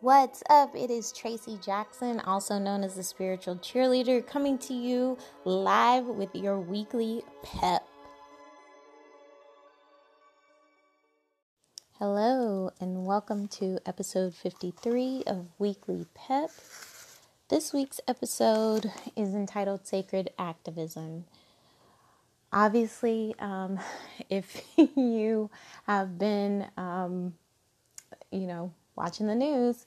What's up? It is Tracy Jackson, also known as the spiritual cheerleader, coming to you live with your weekly pep. Hello, and welcome to episode 53 of Weekly Pep. This week's episode is entitled Sacred Activism. Obviously, um, if you have been, um, you know, watching the news,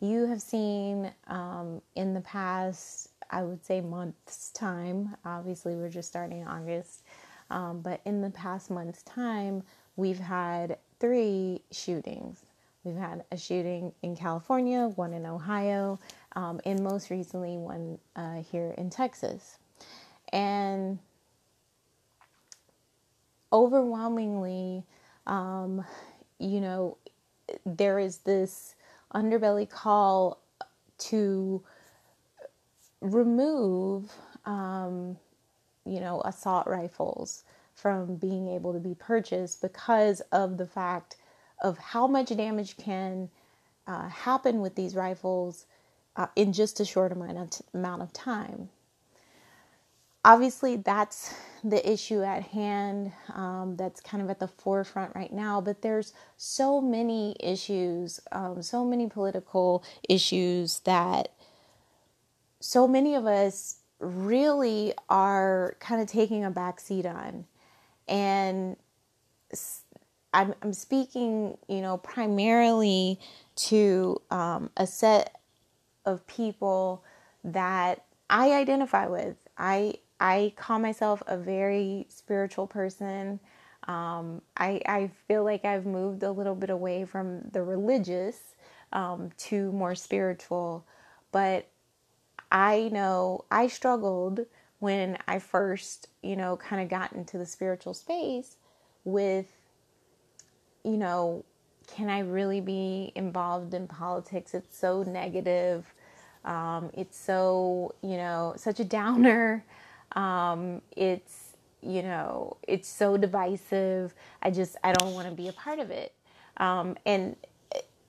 you have seen um, in the past, I would say, month's time. Obviously, we're just starting August, um, but in the past month's time, we've had three shootings. We've had a shooting in California, one in Ohio, um, and most recently, one uh, here in Texas. And overwhelmingly, um, you know, there is this underbelly call to remove, um, you know, assault rifles from being able to be purchased because of the fact of how much damage can uh, happen with these rifles uh, in just a short amount of, t- amount of time obviously that's the issue at hand um, that's kind of at the forefront right now but there's so many issues um, so many political issues that so many of us really are kind of taking a back seat on. And I'm, I'm speaking you know primarily to um, a set of people that i identify with. I I call myself a very spiritual person. Um, I, I feel like I've moved a little bit away from the religious um, to more spiritual, but I know I struggled when I first, you know, kind of got into the spiritual space with, you know, can I really be involved in politics? It's so negative. Um, it's so, you know, such a downer. Um, it's, you know, it's so divisive. I just, I don't want to be a part of it. Um, and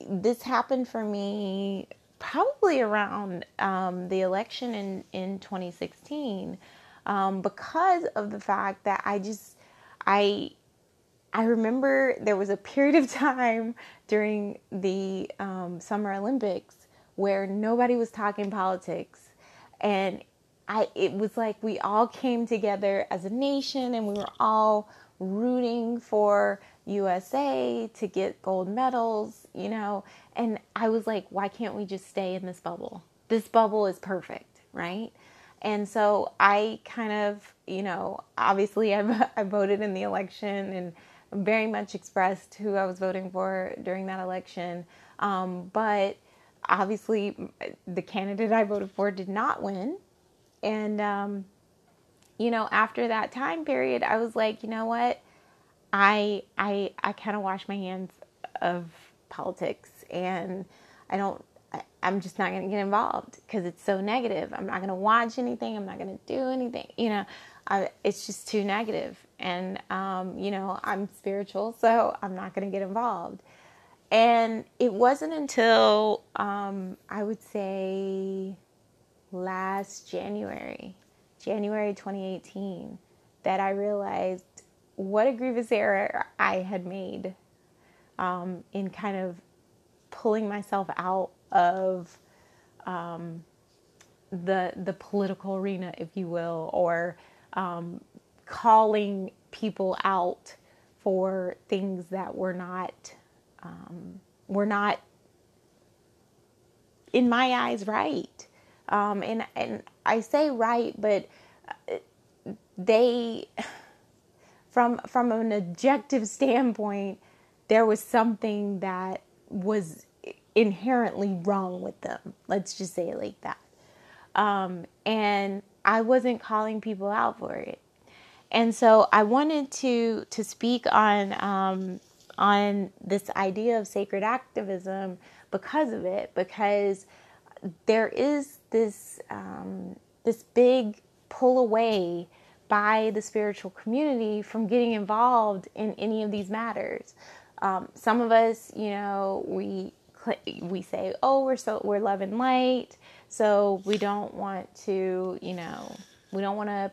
this happened for me probably around um, the election in, in 2016 um, because of the fact that I just, I, I remember there was a period of time during the um, Summer Olympics where nobody was talking politics. And I it was like we all came together as a nation and we were all rooting for USA to get gold medals, you know. And I was like, why can't we just stay in this bubble? This bubble is perfect, right? And so I kind of, you know, obviously I, I voted in the election and very much expressed who I was voting for during that election. Um, but obviously, the candidate I voted for did not win. And, um, you know, after that time period, I was like, you know what? I, I, I kind of wash my hands of politics and I don't, I, I'm just not going to get involved because it's so negative. I'm not going to watch anything. I'm not going to do anything. You know, I, it's just too negative. And, um, you know, I'm spiritual, so I'm not going to get involved. And it wasn't until um, I would say last January, January 2018, that I realized what a grievous error I had made um, in kind of pulling myself out of um, the the political arena, if you will, or um, calling people out for things that were not um, were not in my eyes right. Um, and and I say right, but uh, they, from from an objective standpoint, there was something that was inherently wrong with them. Let's just say it like that. Um, and I wasn't calling people out for it. And so I wanted to to speak on um, on this idea of sacred activism because of it, because there is this um, this big pull away by the spiritual community from getting involved in any of these matters. Um, some of us, you know, we we say, "Oh, we're so we're love and light," so we don't want to, you know, we don't want to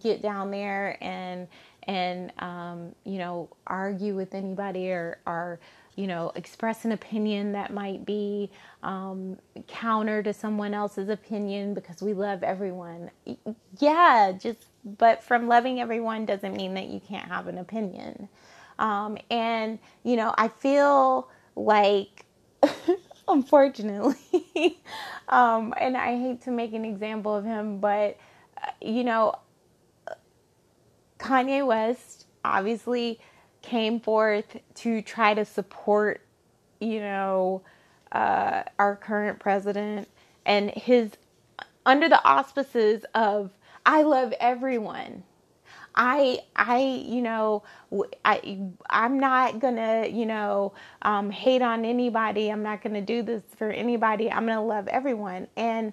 get down there and and um, you know argue with anybody or or you know express an opinion that might be um, counter to someone else's opinion because we love everyone. Yeah, just but from loving everyone doesn't mean that you can't have an opinion. Um, and you know, I feel like unfortunately, um, and I hate to make an example of him, but uh, you know, Kanye West obviously came forth to try to support, you know, uh, our current president and his under the auspices of I love everyone. I I you know I I'm not gonna you know um, hate on anybody. I'm not gonna do this for anybody. I'm gonna love everyone and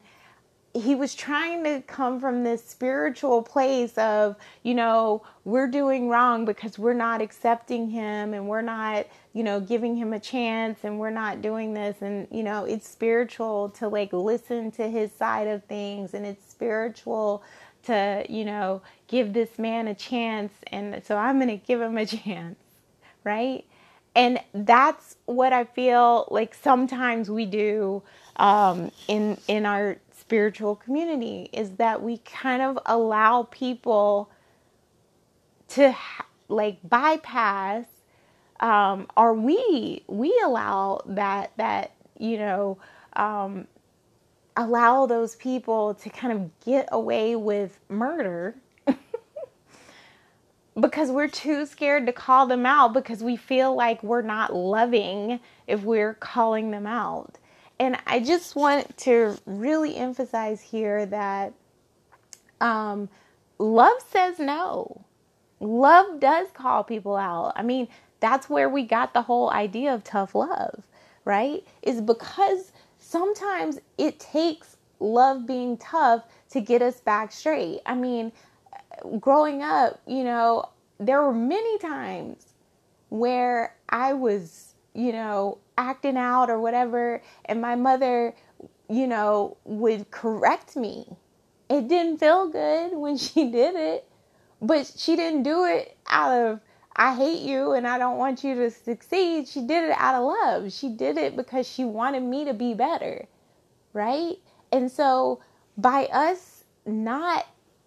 he was trying to come from this spiritual place of, you know, we're doing wrong because we're not accepting him and we're not, you know, giving him a chance and we're not doing this. And, you know, it's spiritual to like listen to his side of things and it's spiritual to, you know, give this man a chance. And so I'm going to give him a chance, right? And that's what I feel like sometimes we do um, in in our spiritual community is that we kind of allow people to like bypass um, or we we allow that that you know um, allow those people to kind of get away with murder because we're too scared to call them out because we feel like we're not loving if we're calling them out and I just want to really emphasize here that um, love says no. Love does call people out. I mean, that's where we got the whole idea of tough love, right? Is because sometimes it takes love being tough to get us back straight. I mean, growing up, you know, there were many times where I was, you know, acting out or whatever, and my mother, you know, would correct me. It didn't feel good when she did it, but she didn't do it out of I hate you and I don't want you to succeed. She did it out of love. She did it because she wanted me to be better. Right? And so by us not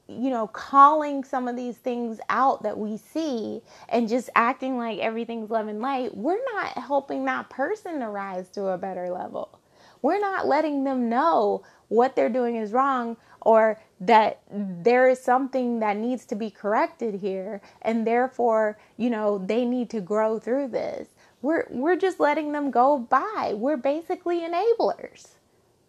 you know, calling some of these things out that we see and just acting like everything's love and light, we're not helping that person to rise to a better level. We're not letting them know what they're doing is wrong or that there is something that needs to be corrected here and therefore, you know, they need to grow through this. We're we're just letting them go by. We're basically enablers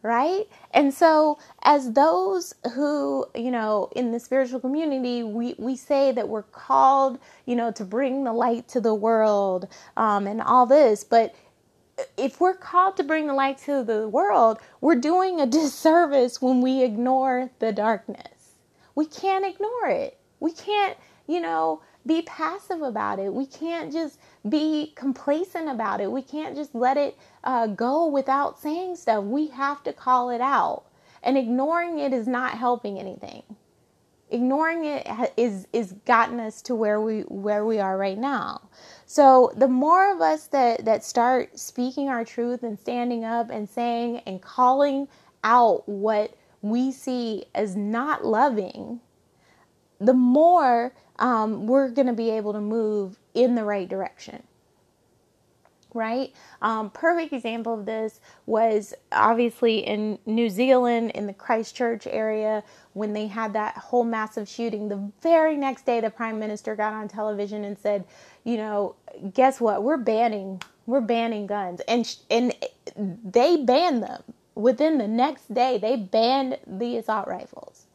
right? And so, as those who, you know, in the spiritual community, we, we say that we're called, you know, to bring the light to the world um, and all this, but if we're called to bring the light to the world, we're doing a disservice when we ignore the darkness. We can't ignore it. We can't, you know, be passive about it. We can't just be complacent about it. We can't just let it uh, go without saying stuff. We have to call it out. And ignoring it is not helping anything. Ignoring it is is gotten us to where we where we are right now. So the more of us that that start speaking our truth and standing up and saying and calling out what we see as not loving, the more um, we're going to be able to move in the right direction. Right? Um, perfect example of this was obviously in New Zealand, in the Christchurch area, when they had that whole massive shooting. The very next day, the prime minister got on television and said, "You know, guess what? We're banning, we're banning guns," and and they banned them within the next day. They banned the assault rifles,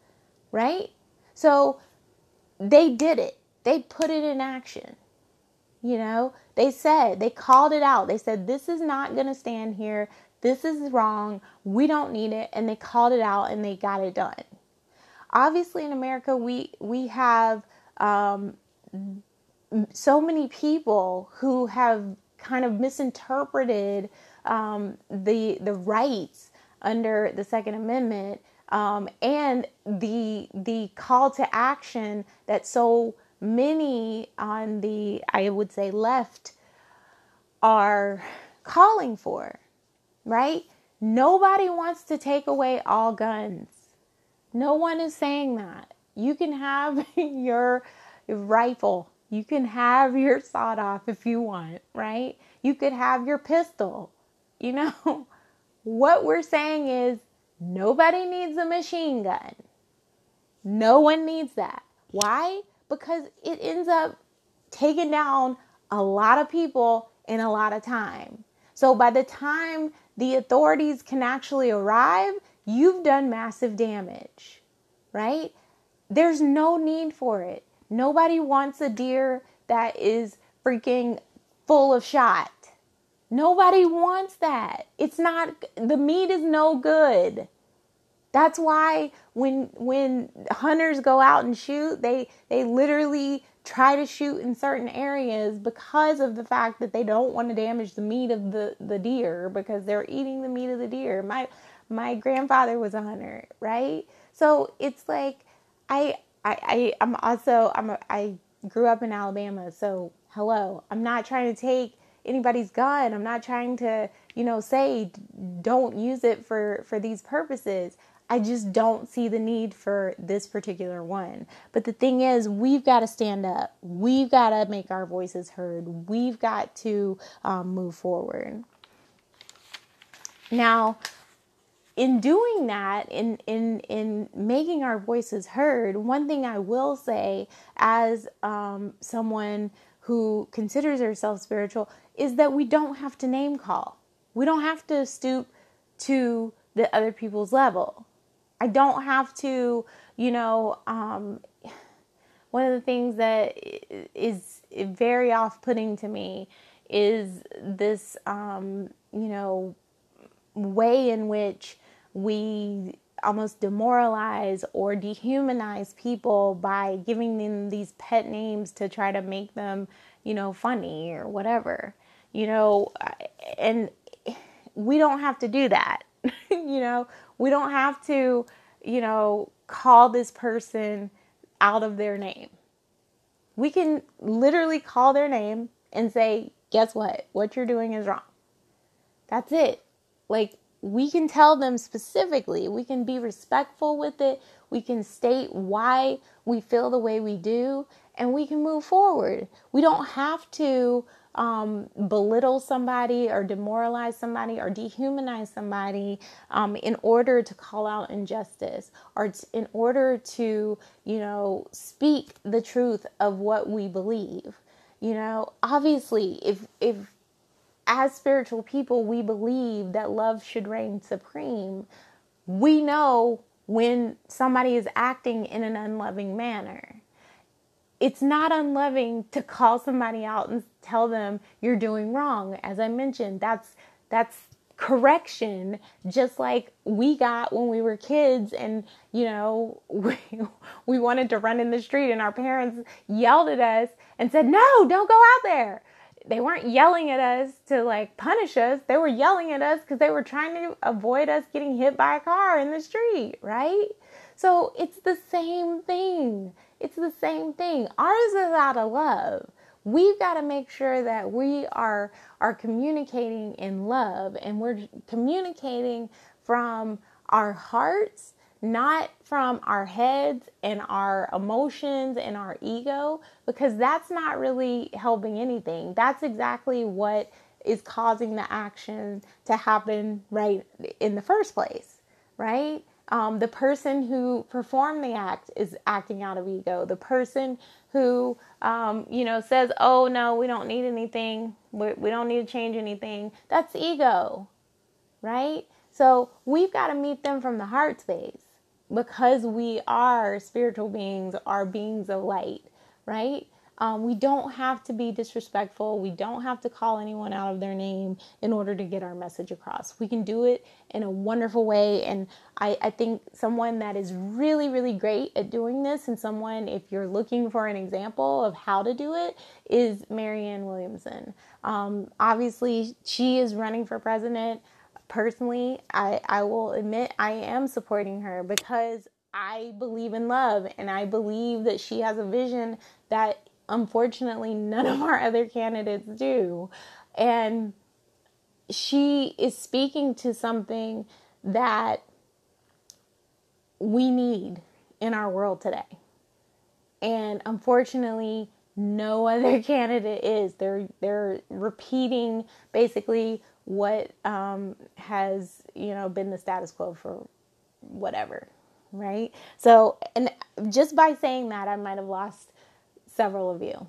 right? So they did it. They put it in action. You know, they said, they called it out. They said, this is not going to stand here. This is wrong. We don't need it. And they called it out and they got it done. Obviously, in America, we, we have um, so many people who have kind of misinterpreted um, the the rights under the Second Amendment um, and the the call to action that so many on the I would say left are calling for, right? Nobody wants to take away all guns. No one is saying that. You can have your rifle, you can have your sawed off if you want, right? You could have your pistol. You know, what we're saying is nobody needs a machine gun. No one needs that. Why? Because it ends up taking down a lot of people in a lot of time. So by the time the authorities can actually arrive, you've done massive damage, right? There's no need for it. Nobody wants a deer that is freaking full of shot. Nobody wants that. It's not the meat is no good. That's why when when hunters go out and shoot, they they literally try to shoot in certain areas because of the fact that they don't want to damage the meat of the the deer because they're eating the meat of the deer. My my grandfather was a hunter, right? So it's like I I, I I'm also I'm a, I grew up in Alabama, so hello. I'm not trying to take anybody's gun. I'm not trying to, you know, say don't use it for for these purposes. I just don't see the need for this particular one. But the thing is, we've got to stand up. We've got to make our voices heard. We've got to um, move forward. Now, in doing that, in in in making our voices heard, one thing I will say, as um, someone who considers herself spiritual, is that we don't have to name call. We don't have to stoop to the other people's level I don't have to, you know, um, one of the things that is very off putting to me is this, um, you know, way in which we almost demoralize or dehumanize people by giving them these pet names to try to make them, you know, funny or whatever, you know, uh, and we don't have to do that. you know, we don't have to, you know, call this person out of their name. We can literally call their name and say, guess what? What you're doing is wrong. That's it. Like, we can tell them specifically, we can be respectful with it, we can state why we feel the way we do, and we can move forward. We don't have to um, belittle somebody or demoralize somebody or dehumanize somebody um, in order to call out injustice or t- in order to, you know, speak the truth of what we believe. You know, obviously, if if as spiritual people we believe that love should reign supreme, we know when somebody is acting in an unloving manner. It's not unloving to call somebody out and tell them you're doing wrong. As I mentioned, that's that's correction just like we got when we were kids and you know we, we wanted to run in the street and our parents yelled at us and said no don't go out there they weren't yelling at us to like punish us they were yelling at us because they were trying to avoid us getting hit by a car in the street right so it's the same thing it's the same thing. Ours is out of love. We've got to make sure that we are are communicating in love and we're communicating from our hearts, not from our heads and our emotions and our ego because that's not really helping anything. That's exactly what is causing the action to happen right in the first place, right? Um, the person who performed the act is acting out of ego. The person who, um, you know, says, "Oh no, we don't need anything. we we do not need to change anything," that's ego, right? So we've got to meet them from the heart space because we are spiritual beings, are beings of light, right? Um, we don't have to be disrespectful. We don't have to call anyone out of their name in order to get our message across. We can do it in a wonderful way. And I, I think someone that is really, really great at doing this, and someone, if you're looking for an example of how to do it, is Marianne Williamson. Um, obviously, she is running for president. Personally, I, I will admit I am supporting her because I believe in love and I believe that she has a vision that unfortunately none of our other candidates do. And she is speaking to something that we need in our world today. And unfortunately, no other candidate is. They're they're repeating basically what um, has you know been the status quo for whatever, right? So, and just by saying that, I might have lost several of you,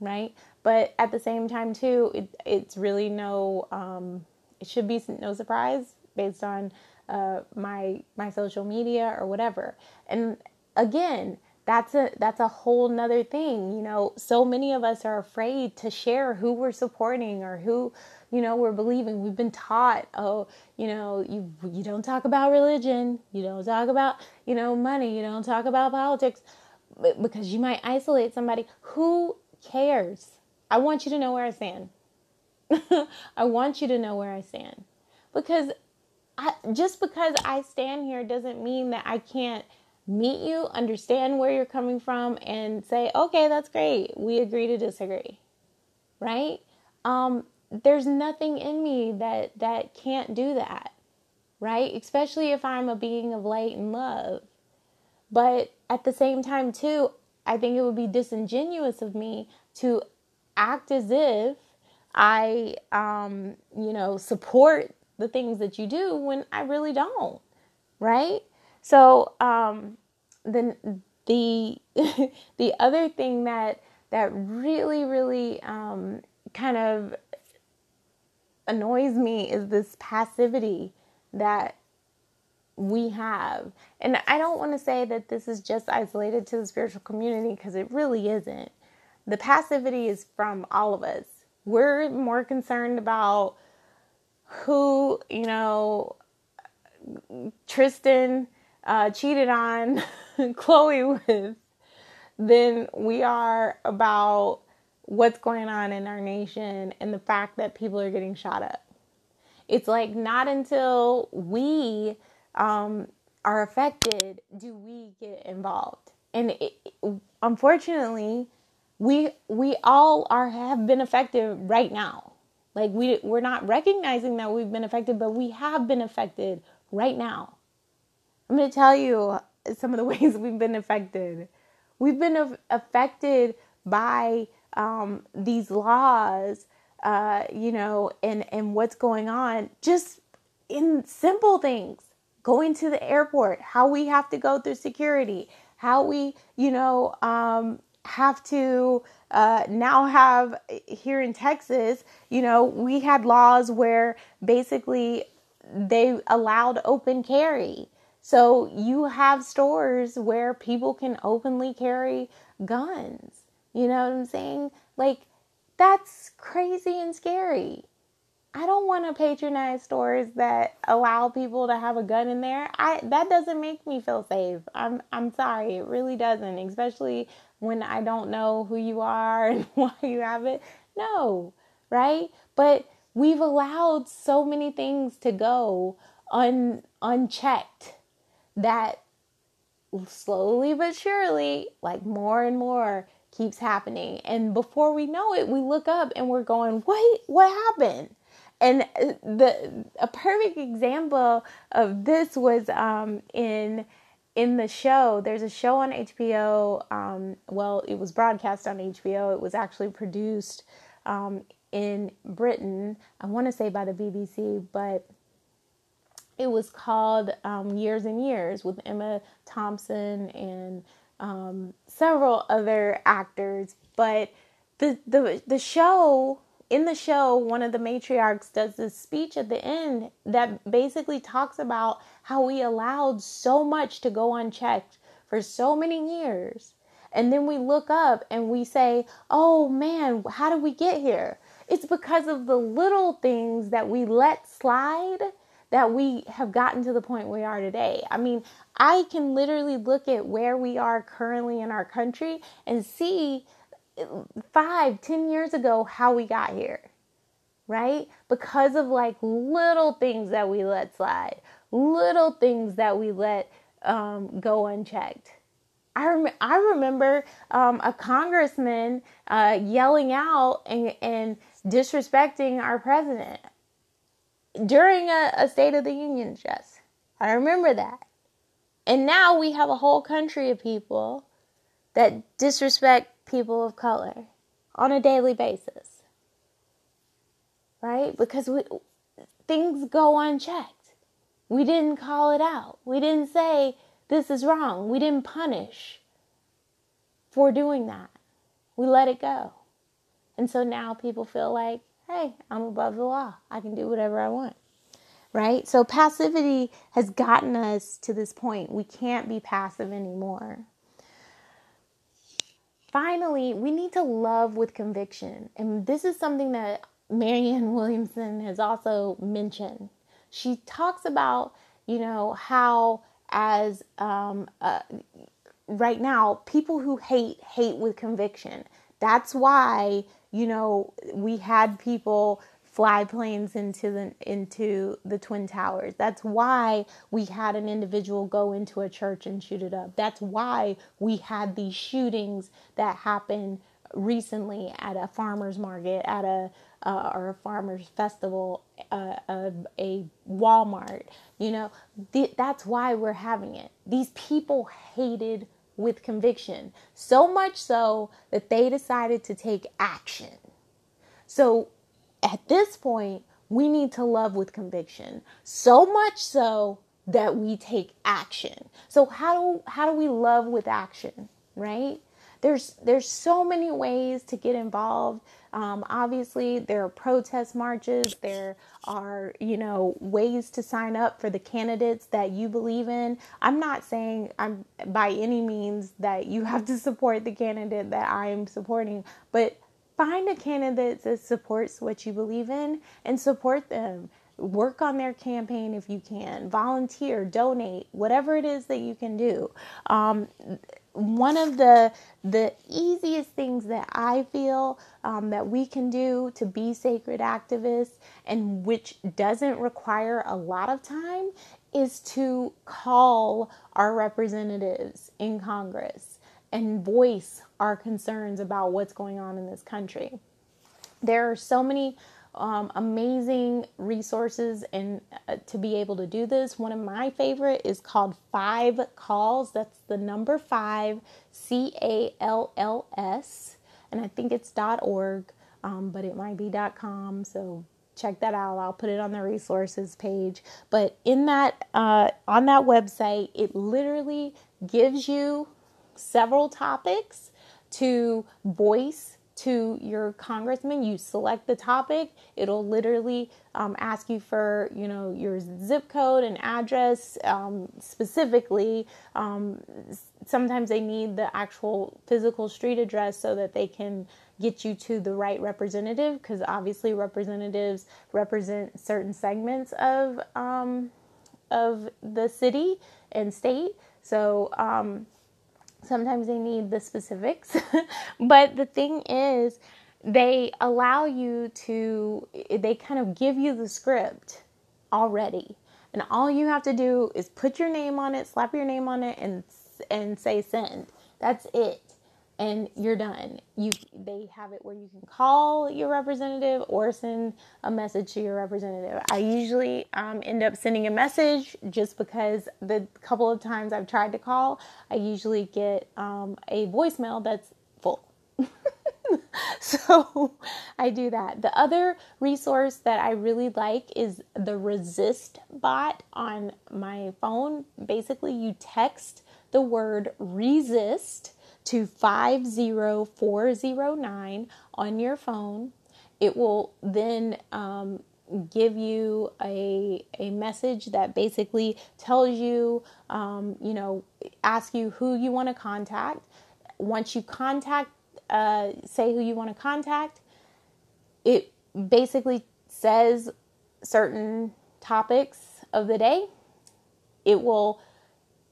right? But at the same time, too, it, it's really no, um, it should be no surprise based on uh, my my social media or whatever. And again, that's a that's a whole nother thing. You know, so many of us are afraid to share who we're supporting or who you know we're believing. We've been taught, oh, you know, you you don't talk about religion, you don't talk about you know money, you don't talk about politics because you might isolate somebody. Who cares? I want you to know where I stand. I want you to know where I stand. Because I, just because I stand here doesn't mean that I can't meet you, understand where you're coming from, and say, okay, that's great. We agree to disagree. Right? Um, there's nothing in me that that can't do that. Right? Especially if I'm a being of light and love. But at the same time, too, I think it would be disingenuous of me to act as if I, um, you know, support the things that you do when I really don't, right? So, um, the the the other thing that that really, really um, kind of annoys me is this passivity that we have. And I don't want to say that this is just isolated to the spiritual community because it really isn't. The passivity is from all of us. We're more concerned about who, you know, Tristan uh, cheated on Khloe with then we are about what's going on in our nation and the fact that people are getting shot up. It's like not until we um, are affected do we get involved. And it, unfortunately we we all are have been affected right now. Like we we're not recognizing that we've been affected but we have been affected right now i'm going to tell you some of the ways we've been affected. We've been affected by um, these laws uh, you know and and what's going on. Just in simple things. Going to the airport, how we have to go through security, how we, you know, um, have to uh, now have here in Texas, you know, we had laws where basically they allowed open carry. So you have stores where people can openly carry guns. You know what I'm saying? Like, that's crazy and scary. I don't want to patronize stores that allow people to have a gun in there. I that doesn't make me feel safe. I'm I'm sorry, it really doesn't, especially when I don't know who you are and why you have it. No, right? But we've allowed so many things to go un unchecked that slowly but surely, like more and more keeps happening. And before we know it, we look up and we're going, "Wait, what happened?" and uh, the a perfect example of this was um, in in the show. There's a show on HBO. Um, well, it was broadcast on HBO. It was actually produced um, in Britain. I want to say by the BBC, but it was called um, Years and Years with Emma Thompson and um, several other actors. But the the the show in the show, one of the matriarchs does this speech at the end that basically talks about how we allowed so much to go unchecked for so many years. And then we look up and we say, oh man, how did we get here? It's because of the little things that we let slide that we have gotten to the point we are today. I mean, I can literally look at where we are currently in our country and see five, ten years ago how we got here, right? Because of like little things that we let slide, little things that we let um, go unchecked. I, rem- I remember um, a congressman uh, yelling out and, and disrespecting our president during a, a State of the Union address. I remember that. And now we have a whole country of people that disrespect people of color on a daily basis. Right? Because we, things go unchecked. We didn't call it out. We didn't say this is wrong. We didn't punish for doing that. We let it go. And so now people feel like, hey, I'm above the law. I can do whatever I want right? So passivity has gotten us to this point. We can't be passive anymore. Finally, we need to love with conviction. And this is something that Marianne Williamson has also mentioned. She talks about, you know, how as um, uh, right now, people who hate, hate with conviction. That's why, you know, we had people fly planes into the into the twin towers. That's why we had an individual go into a church and shoot it up. That's why we had these shootings that happened recently at a farmers market, at a uh, or a farmers festival, uh, a, a Walmart. You know, th- that's why we're having it. These people hated with conviction, so much so that they decided to take action. So at this point, we need to love with conviction. So much so that we take action. So how do how do we love with action, right? There's there's so many ways to get involved. Um, obviously, there are protest marches. There are you know ways to sign up for the candidates that you believe in. I'm not saying I'm by any means that you have to support the candidate that I am supporting, but Find a candidate that supports what you believe in and support them. Work on their campaign if you can. Volunteer, donate, whatever it is that you can do. Um, one of the the easiest things that I feel um, that we can do to be sacred activists, and which doesn't require a lot of time, is to call our representatives in Congress and voice our concerns about what's going on in this country. There are so many um, amazing resources and uh, to be able to do this. One of my favorite is called Five Calls. That's the number five, C A L L S, and I think it's dot .org, um, but it might be dot .com. So check that out. I'll put it on the resources page. But in that uh, on that website, it literally gives you several topics to voice to your congressman you select the topic it'll literally um, ask you for you know your zip code and address um, specifically um, sometimes they need the actual physical street address so that they can get you to the right representative because obviously representatives represent certain segments of um, of the city and state. So um, Sometimes they need the specifics. but the thing is, they allow you to, they kind of give you the script already. And all you have to do is put your name on it, slap your name on it, and and say send. That's it and you're done. You they have it where you can call your representative or send a message to your representative. I usually um, end up sending a message just because the couple of times I've tried to call, I usually get um, a voicemail that's full. so I do that. The other resource that I really like is the Resist bot on my phone. Basically, you text the word resist to 50409 on your phone. It will then um, give you a, a message that basically tells you, um, you know, ask you who you want to contact, once you contact, uh, say who you want to contact, it basically says certain topics of the day. It will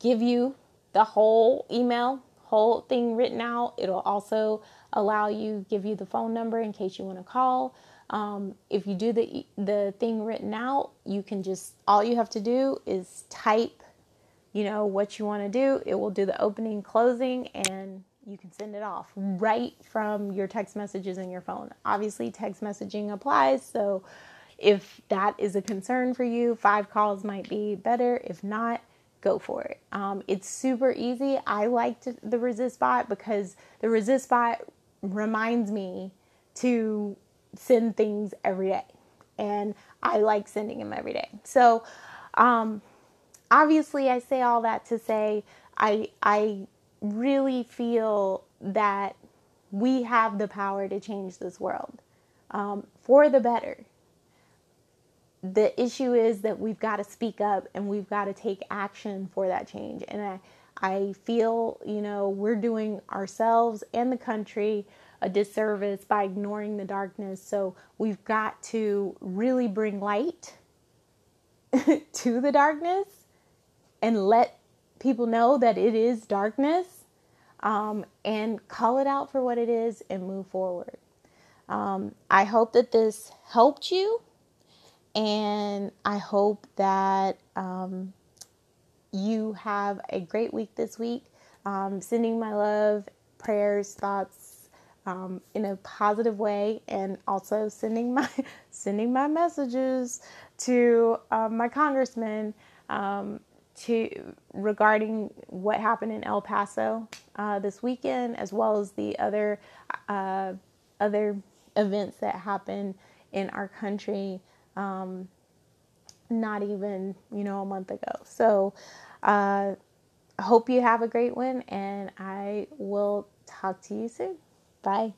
give you the whole email, whole thing written out. It'll also allow you, give you the phone number in case you want to call. Um, if you do the the thing written out, you can just all you have to do is type, you know, what you want to do. It will do the opening, closing, and you can send it off right from your text messages in your phone. Obviously, text messaging applies, so if that is a concern for you, five calls might be better. If not, go for it. Um, it's super easy. I liked the Resist bot because the Resist bot reminds me to send things every day, and I like sending them every day. So, um, obviously, I say all that to say I I really feel that we have the power to change this world um, for the better the issue is that we've got to speak up and we've got to take action for that change. And I, I feel, you know, we're doing ourselves and the country a disservice by ignoring the darkness. So we've got to really bring light to the darkness and let people know that it is darkness um, and call it out for what it is and move forward. Um, I hope that this helped you. And I hope that um, you have a great week this week. Um, sending my love, prayers, thoughts um, in a positive way, and also sending my sending my messages to uh, my congressman um, to regarding what happened in El Paso uh, this weekend, as well as the other uh, other events that happened in our country um, not even, you know, a month ago. So, uh, hope you have a great one, and I will talk to you soon. Bye.